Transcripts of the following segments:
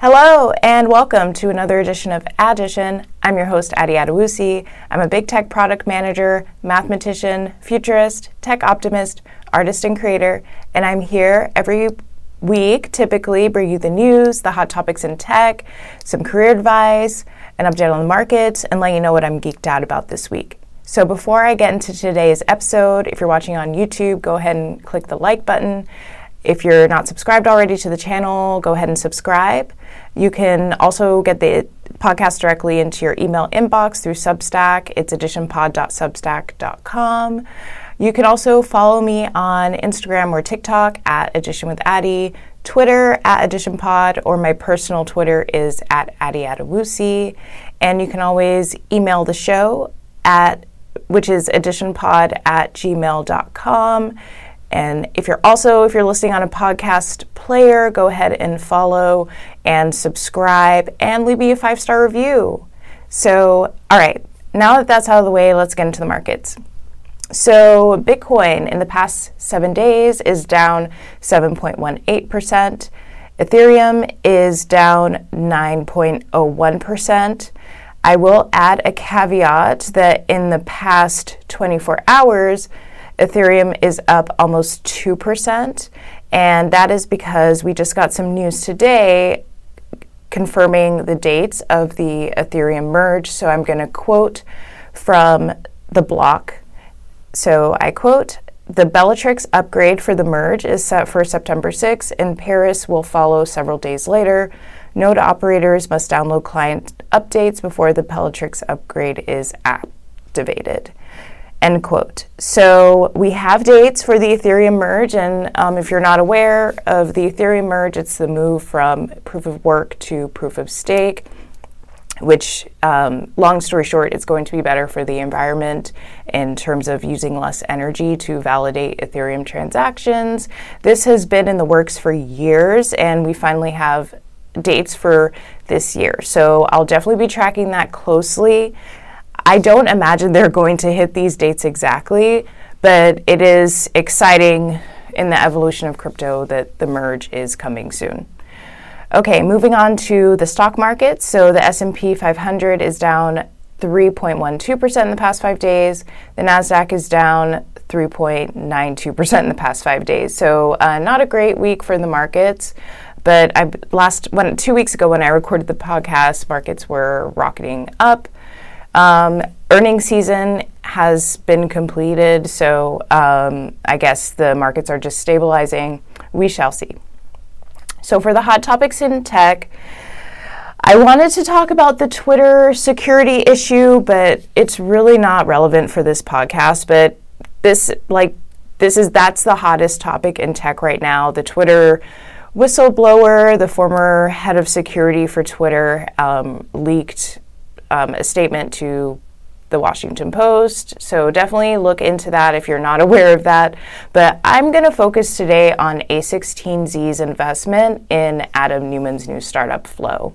Hello and welcome to another edition of Addition. I'm your host, Addy Adewusi. I'm a big tech product manager, mathematician, futurist, tech optimist, artist, and creator, and I'm here every week, typically bring you the news, the hot topics in tech, some career advice, an update on the market, and let you know what I'm geeked out about this week. So before I get into today's episode, if you're watching on YouTube, go ahead and click the like button. If you're not subscribed already to the channel, go ahead and subscribe. You can also get the podcast directly into your email inbox through Substack. It's additionpod.substack.com. You can also follow me on Instagram or TikTok at Addition with Twitter at AdditionPod, or my personal Twitter is at Addy. And you can always email the show at which is additionpod at gmail.com. And if you're also, if you're listening on a podcast player, go ahead and follow and subscribe and leave me a five star review. So, all right, now that that's out of the way, let's get into the markets. So, Bitcoin in the past seven days is down 7.18%. Ethereum is down 9.01%. I will add a caveat that in the past 24 hours, Ethereum is up almost 2%. And that is because we just got some news today confirming the dates of the Ethereum merge. So I'm going to quote from the block. So I quote The Bellatrix upgrade for the merge is set for September 6, and Paris will follow several days later. Node operators must download client updates before the Bellatrix upgrade is activated. End quote. So we have dates for the Ethereum merge, and um, if you're not aware of the Ethereum merge, it's the move from proof of work to proof of stake. Which, um, long story short, it's going to be better for the environment in terms of using less energy to validate Ethereum transactions. This has been in the works for years, and we finally have dates for this year. So I'll definitely be tracking that closely. I don't imagine they're going to hit these dates exactly, but it is exciting in the evolution of crypto that the merge is coming soon. Okay, moving on to the stock market. So the S&P 500 is down 3.12% in the past 5 days. The Nasdaq is down 3.92% in the past 5 days. So uh, not a great week for the markets. But I last when 2 weeks ago when I recorded the podcast, markets were rocketing up. Um, earnings season has been completed, so um, I guess the markets are just stabilizing. We shall see. So, for the hot topics in tech, I wanted to talk about the Twitter security issue, but it's really not relevant for this podcast. But this, like, this is that's the hottest topic in tech right now. The Twitter whistleblower, the former head of security for Twitter, um, leaked um, a statement to the Washington Post. So definitely look into that if you're not aware of that. But I'm going to focus today on A16Z's investment in Adam Neumann's new startup Flow.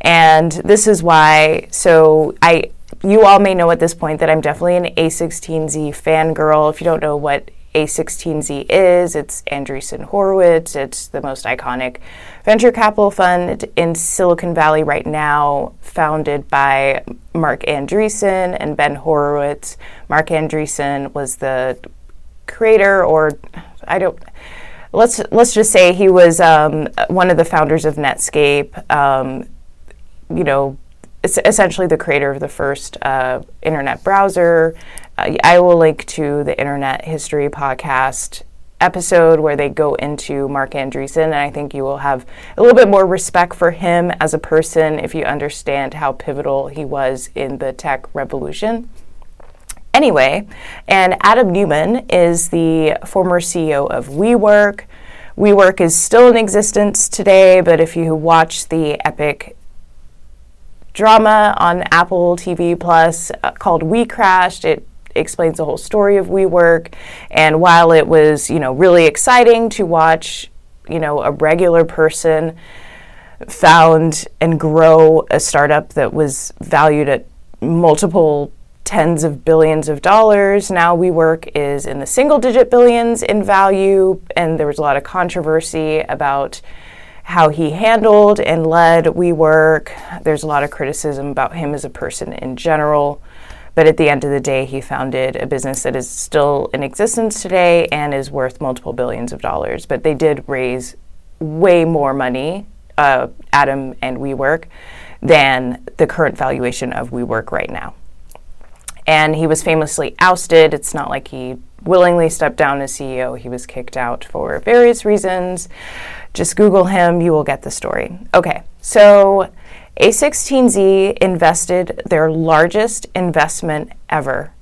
And this is why, so I, you all may know at this point that I'm definitely an A16Z fangirl. If you don't know what a16Z is. It's Andreessen Horowitz. It's the most iconic venture capital fund in Silicon Valley right now, founded by Marc Andreessen and Ben Horowitz. Marc Andreessen was the creator, or I don't. Let's let's just say he was um, one of the founders of Netscape. Um, you know, essentially the creator of the first uh, internet browser. Uh, I will link to the Internet History podcast episode where they go into Marc Andreessen, and I think you will have a little bit more respect for him as a person if you understand how pivotal he was in the tech revolution. Anyway, and Adam Neumann is the former CEO of WeWork. WeWork is still in existence today, but if you watch the epic drama on Apple TV Plus uh, called We Crashed. It explains the whole story of WeWork. And while it was, you know, really exciting to watch, you know, a regular person found and grow a startup that was valued at multiple tens of billions of dollars. Now WeWork is in the single digit billions in value, and there was a lot of controversy about how he handled and led WeWork. There's a lot of criticism about him as a person in general. But at the end of the day, he founded a business that is still in existence today and is worth multiple billions of dollars. But they did raise way more money, uh, Adam and WeWork, than the current valuation of WeWork right now. And he was famously ousted. It's not like he willingly stepped down as CEO, he was kicked out for various reasons. Just Google him, you will get the story. Okay, so A16Z invested their largest investment ever,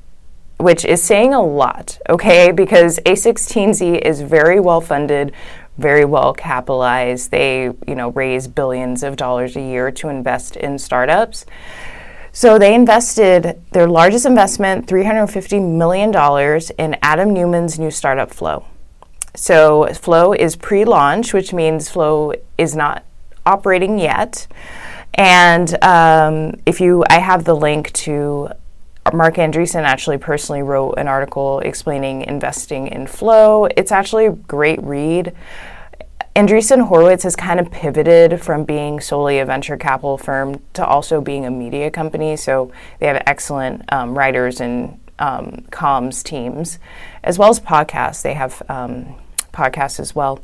which is saying a lot, okay? Because A16Z is very well funded, very well capitalized. They, you know, raise billions of dollars a year to invest in startups. So they invested their largest investment, $350 million, in Adam Neumann's new startup Flow. So Flow is pre-launch, which means Flow is not operating yet. And um, if you, I have the link to Marc Andreessen actually personally wrote an article explaining investing in Flow. It's actually a great read. Andreessen Horowitz has kind of pivoted from being solely a venture capital firm to also being a media company. So they have excellent um, writers and um, comms teams, as well as podcasts. They have um, podcasts as well.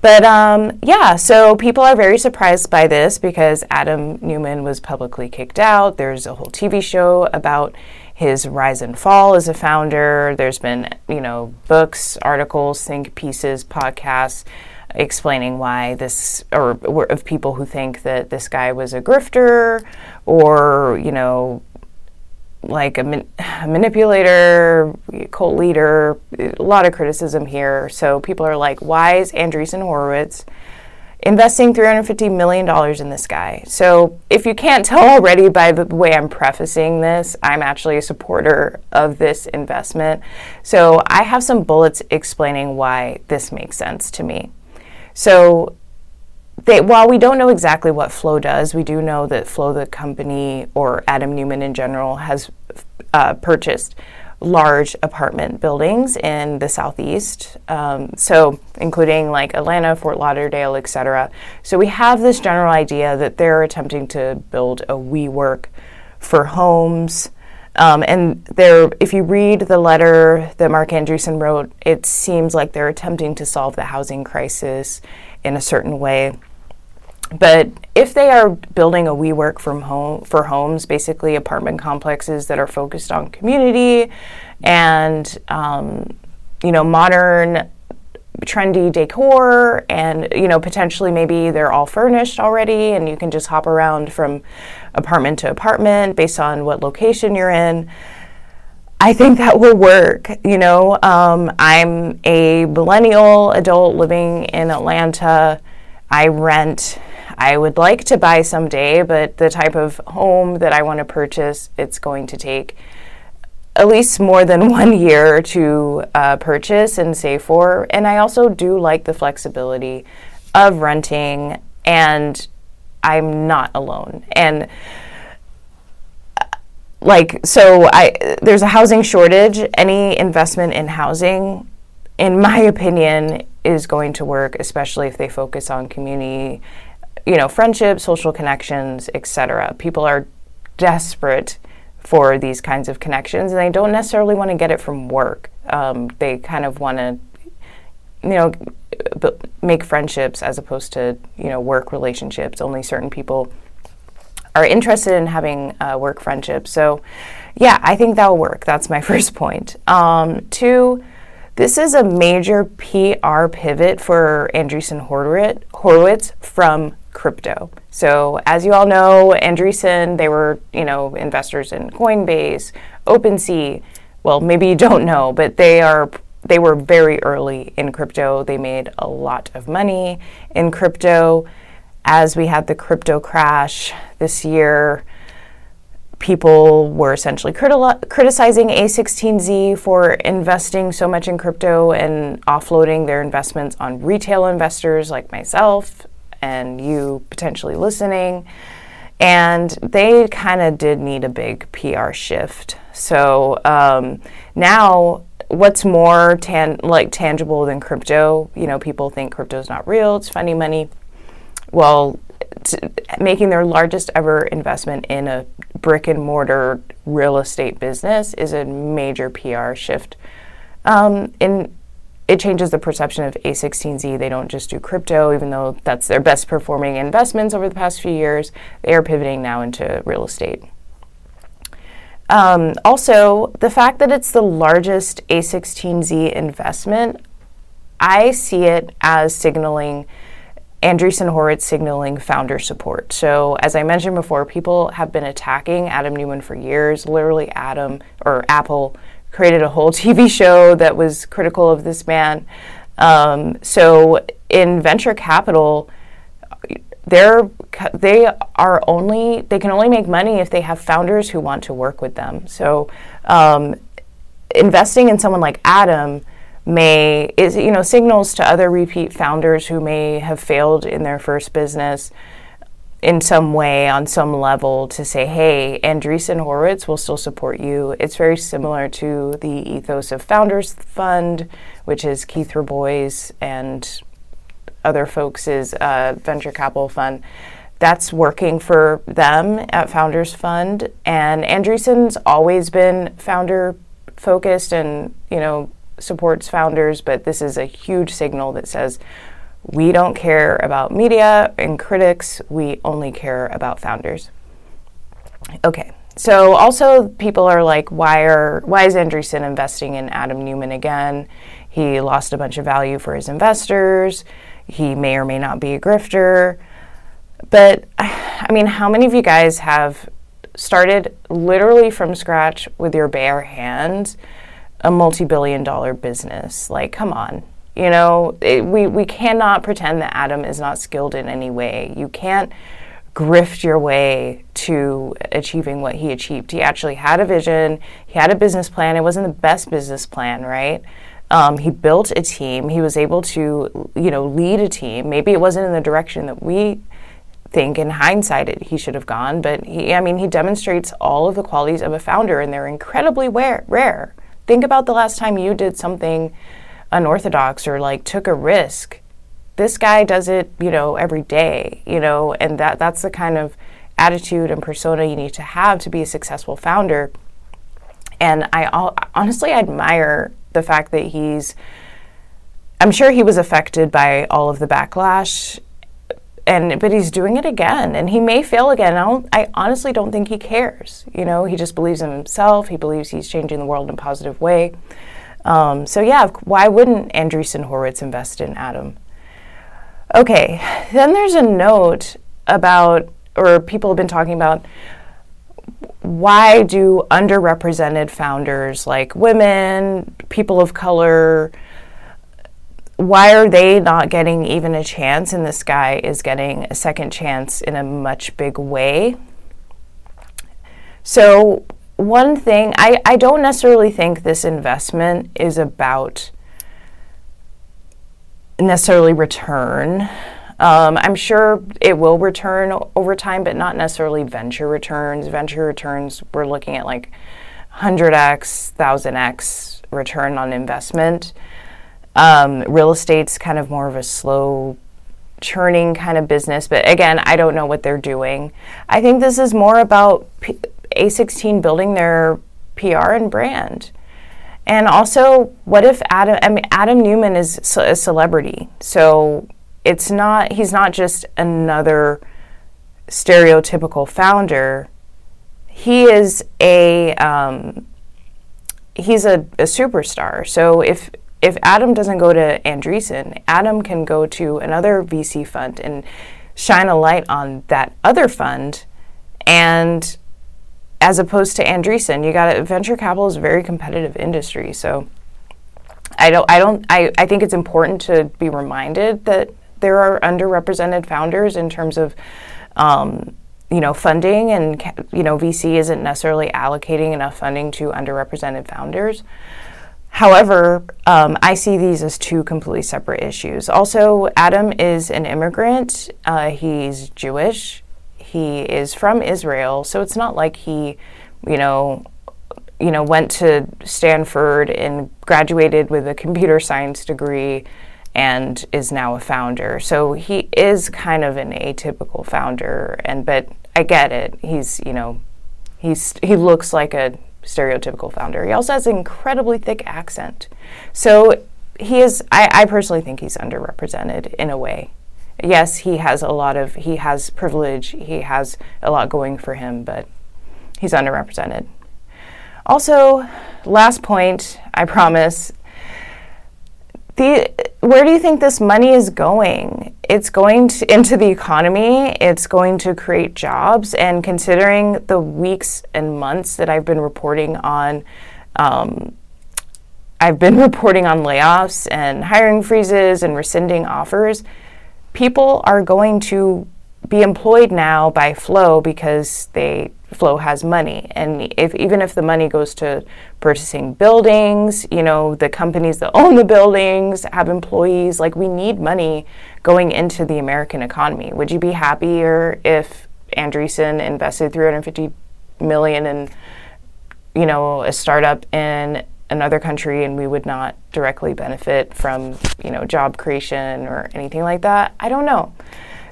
But um, yeah, so people are very surprised by this because Adam Neumann was publicly kicked out. There's a whole TV show about his rise and fall as a founder. There's been, you know, books, articles, think pieces, podcasts explaining why this, or, or of people who think that this guy was a grifter or, you know, like a, man, a, manipulator, cult leader, a lot of criticism here. So people are like, why is Andreessen Horowitz investing $350 million in this guy? So if you can't tell already by the way I'm prefacing this, I'm actually a supporter of this investment. So I have some bullets explaining why this makes sense to me. So they, while we don't know exactly what Flow does, we do know that Flow, the company, or Adam Neumann in general, has uh, purchased large apartment buildings in the southeast, um, so including like Atlanta, Fort Lauderdale, etc. So we have this general idea that they're attempting to build a WeWork for homes. Um, and there, if you read the letter that Marc Andreessen wrote, it seems like they're attempting to solve the housing crisis in a certain way. But if they are building a WeWork from home for homes, basically apartment complexes that are focused on community and um, you know modern trendy decor and you know potentially maybe they're all furnished already and you can just hop around from apartment to apartment based on what location you're in i think that will work you know? Um, i'm a millennial adult living in atlanta. I rent I would like to buy someday, but the type of home that I want to purchase, it's going to take at least more than one year to uh, purchase and save for. And I also do like the flexibility of renting, and I'm not alone. And uh, like so I there's a housing shortage any investment in housing in my opinion is going to work especially if they focus on community you know, friendships, social connections, etc. People are desperate for these kinds of connections, and they don't necessarily want to get it from work. Um, they kind of want to, you know, b- make friendships as opposed to you know work relationships. Only certain people are interested in having uh, work friendships. So, yeah, I think that will work. That's my first point. Um, two. This is a major PR pivot for Andreessen Horowitz from crypto. So, as you all know, Andreessen, they were, you know, investors in Coinbase, OpenSea. Well, maybe you don't know, but they are they were very early in crypto. They made a lot of money in crypto. As we had the crypto crash this year, people were essentially criti- criticizing A16Z for investing so much in crypto and offloading their investments on retail investors like myself and you potentially listening. And they kind of did need a big PR shift. So um, now what's more tan- like tangible than crypto? You know, people think crypto is not real; it's funny money. Well, making their largest ever investment in a brick and mortar real estate business is a major PR shift. Um, in it changes the perception of A16Z. They don't just do crypto, even though that's their best performing investments over the past few years. They are pivoting now into real estate. Um, also, the fact that it's the largest A16Z investment, I see it as signaling Andreessen Horowitz signaling founder support. So, as I mentioned before, people have been attacking Adam Neumann for years. Literally, Adam or Apple created a whole TV show that was critical of this man. Um, so, in venture capital, they're they are only they can only make money if they have founders who want to work with them. So, um, investing in someone like Adam may is you know signals to other repeat founders who may have failed in their first business in some way on some level to say hey andreessen horowitz will still support you. It's very similar to the ethos of founders fund which is keith rabois and other folks' uh, venture capital fund. That's working for them at founders fund and andreessen's always been founder focused and you know supports founders, but this is a huge signal that says we don't care about media and critics, we only care about founders. Okay. So also people are like, why are why is Andreessen investing in Adam Neumann again? He lost a bunch of value for his investors. He may or may not be a grifter. But I mean, how many of you guys have started literally from scratch with your bare hands a multi-billion dollar business. Like, come on. You know, it, we, we cannot pretend that Adam is not skilled in any way. You can't grift your way to achieving what he achieved. He actually had a vision, he had a business plan. It wasn't the best business plan, right? Um, he built a team. He was able to, you know, lead a team. Maybe it wasn't in the direction that we think in hindsight it, he should have gone, but he, I mean, he demonstrates all of the qualities of a founder, and they're incredibly rare. rare. Think about the last time you did something unorthodox or like took a risk. This guy does it, you know, every day, you know, and that that's the kind of attitude and persona you need to have to be a successful founder. And I all, honestly I admire the fact that he's I'm sure he was affected by all of the backlash and but he's doing it again and he may fail again I, I honestly don't think he cares you know he just believes in himself he believes he's changing the world in a positive way um, so yeah why wouldn't andreessen horowitz invest in adam? Okay then there's a note about or people have been talking about why do underrepresented founders like women people of color why are they not getting even a chance and this guy is getting a second chance in a much big way? So one thing I, I don't necessarily think this investment is about necessarily return. Um, i'm sure it will return over time but not necessarily venture returns. Venture returns we're looking at like 100x 1000x return on investment. Um, real estate's kind of more of a slow churning kind of business, but again, I don't know what they're doing. I think this is more about A16 building their PR and brand. And also, what if Adam? I mean, Adam Neumann is a celebrity, so it's not. He's not just another stereotypical founder. He is a um, he's a, a superstar. So if if Adam doesn't go to Andreessen, Adam can go to another VC fund and shine a light on that other fund. And as opposed to Andreessen, you got to venture capital is a very competitive industry. So I don't, I don't, I, I think it's important to be reminded that there are underrepresented founders in terms of, um, you know, funding, and you know, VC isn't necessarily allocating enough funding to underrepresented founders. However, um, I see these as two completely separate issues. Also, Adam is an immigrant. Uh, he's Jewish. He is from Israel, so it's not like he, you know, you know, went to Stanford and graduated with a computer science degree and is now a founder. So he is kind of an atypical founder and but I get it. He's, you know, he's he looks like a stereotypical founder. He also has an incredibly thick accent. So he is I, I personally think he's underrepresented in a way. Yes, he has a lot of he has privilege, he has a lot going for him, but he's underrepresented. Also, last point, I promise, the where do you think this money is going? It's going to, into the economy. It's going to create jobs. And considering the weeks and months that I've been reporting on, um, I've been reporting on layoffs and hiring freezes and rescinding offers. People are going to be employed now by Flow because they Flow has money. And if even if the money goes to purchasing buildings, you know, the companies that own the buildings have employees, like we need money going into the American economy. Would you be happier if Andreessen invested 350 million in you know, a startup in another country and we would not directly benefit from, you know, job creation or anything like that? I don't know.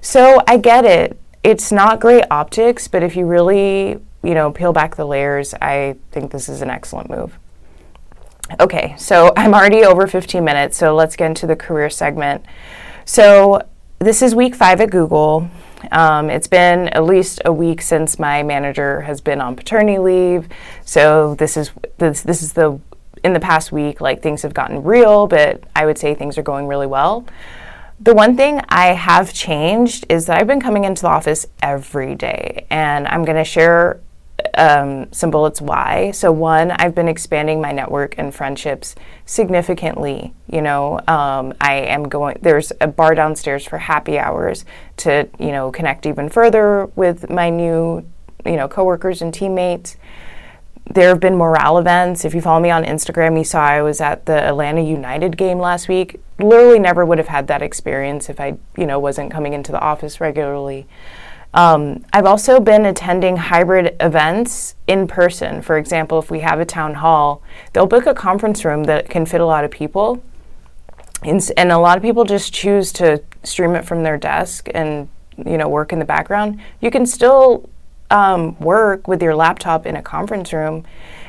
So I get it it's not great optics, but if you really, you know, peel back the layers, I think this is an excellent move. Okay, so I'm already over 15 minutes, so let's get into the career segment. So this is week five at Google. Um, it's been at least a week since my manager has been on paternity leave, so this is this this is the in the past week like things have gotten real, but I would say things are going really well. The one thing I have changed is that I've been coming into the office every day, and I'm going to share um, some bullets why. So, one, I've been expanding my network and friendships significantly. You know, um, I am going, there's a bar downstairs for happy hours to, you know, connect even further with my new, you know, coworkers and teammates there have been morale events. If you follow me on Instagram, you saw I was at the Atlanta United game last week. Literally never would have had that experience if I, you know, wasn't coming into the office regularly. Um, I've also been attending hybrid events in person. For example, if we have a town hall, they'll book a conference room that can fit a lot of people. And, and a lot of people just choose to stream it from their desk and, you know, work in the background. You can still um, work with your laptop in a conference room.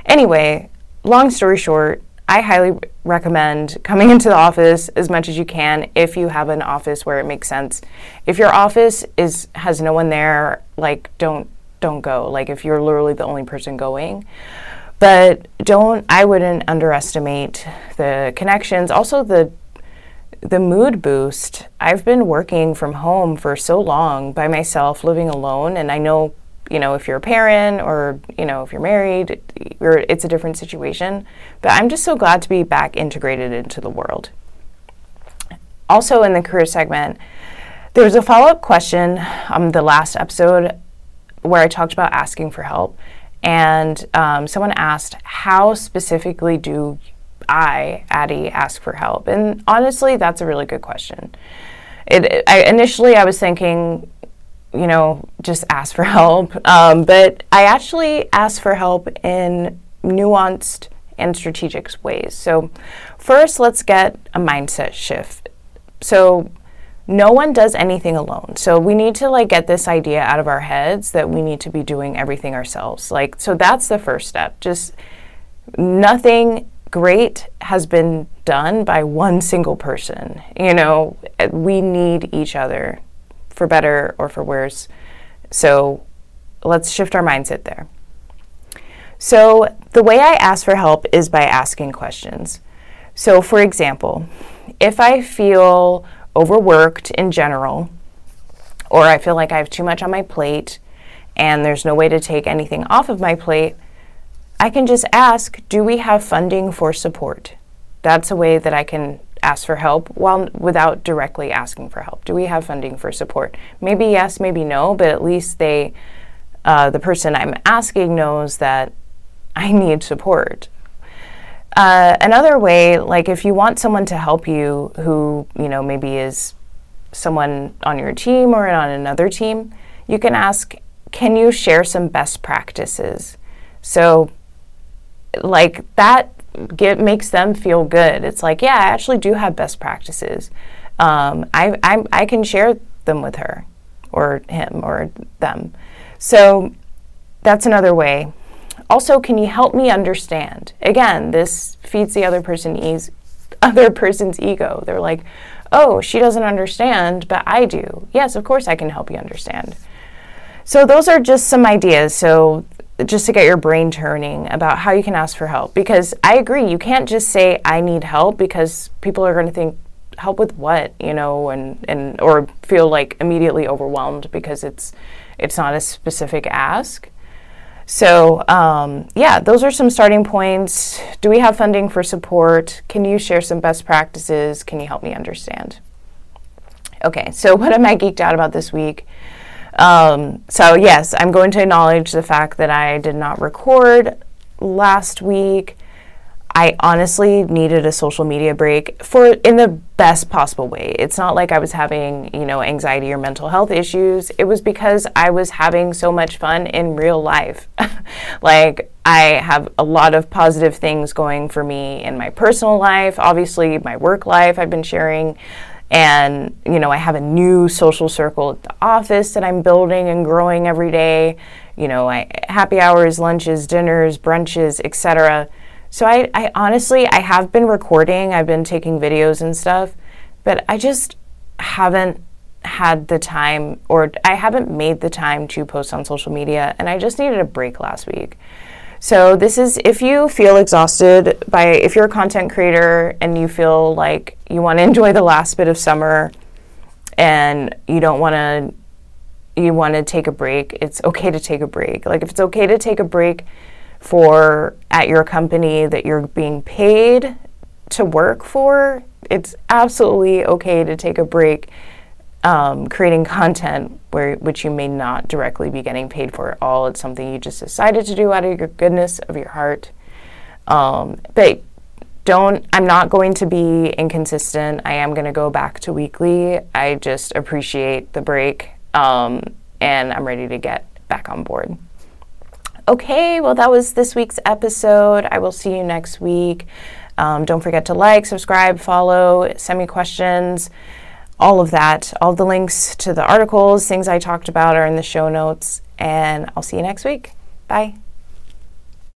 Anyway, long story short, I highly recommend coming into the office as much as you can if you have an office where it makes sense. If your office is has no one there, like don't don't go. Like if you're literally the only person going. But don't I wouldn't underestimate the connections. Also the the mood boost. I've been working from home for so long by myself, living alone, and I know you know, if you're a parent or, you know, if you're married, you're, it's a different situation. But I'm just so glad to be back integrated into the world. Also, in the career segment, there was a follow up question on um, the last episode where I talked about asking for help. And um, someone asked, How specifically do I, Addy, ask for help? And honestly, that's a really good question. It, I, initially, I was thinking, you know, just ask for help. Um, but I actually ask for help in nuanced and strategic ways. So, first, let's get a mindset shift. So, no one does anything alone. So, we need to like get this idea out of our heads that we need to be doing everything ourselves. Like, so that's the first step. Just nothing great has been done by one single person. You know, we need each other for better or for worse. So let's shift our mindset there. So, the way I ask for help is by asking questions. So, for example, if I feel overworked in general, or I feel like I have too much on my plate and there's no way to take anything off of my plate, I can just ask Do we have funding for support? That's a way that I can ask for help while without directly asking for help? Do we have funding for support? Maybe yes, maybe no, but at least they, uh, the person I'm asking knows that I need support. Uh, another way, like if you want someone to help you who, you know, maybe is someone on your team or on another team, you can ask, can you share some best practices? So like that get makes them feel good. It's like, yeah, I actually do have best practices. Um, I, I I can share them with her, or him, or them. So that's another way. Also, can you help me understand? Again, this feeds the other person ease, other person's ego. They're like, oh, she doesn't understand, but I do. Yes, of course I can help you understand. So those are just some ideas. So just to get your brain turning about how you can ask for help because I agree you can't just say I need help because people are going to think help with what, you know, and and or feel like immediately overwhelmed because it's it's not a specific ask. So, um, yeah, those are some starting points. Do we have funding for support? Can you share some best practices? Can you help me understand? Okay, so what am I geeked out about this week? Um, so, yes, I'm going to acknowledge the fact that I did not record last week. I honestly needed a social media break for in the best possible way. It's not like I was having, you know, anxiety or mental health issues. It was because I was having so much fun in real life. like I have a lot of positive things going for me in my personal life, obviously my work life I've been sharing and you know, I have a new social circle at the office that I'm building and growing every day. You know, I happy hours, lunches, dinners, brunches, etc so I, I honestly, I have been recording, I've been taking videos and stuff, but I just haven't had the time or I haven't made the time to post on social media and I just needed a break last week. So this is if you feel exhausted by if you're a content creator and you feel like you want to enjoy the last bit of summer and you don't want to you want to take a break, it's okay to take a break. Like if it's okay to take a break for at your company that you're being paid to work for, it's absolutely okay to take a break um, creating content where which you may not directly be getting paid for at all. It's something you just decided to do out of your goodness of your heart. Um, but don't I'm not going to be inconsistent. I am going to go back to weekly. I just appreciate the break um, and I'm ready to get back on board. Okay, well, that was this week's episode. I will see you next week. Um, don't forget to like, subscribe, follow, send me questions, all of that. All the links to the articles, things I talked about are in the show notes, and I'll see you next week. Bye.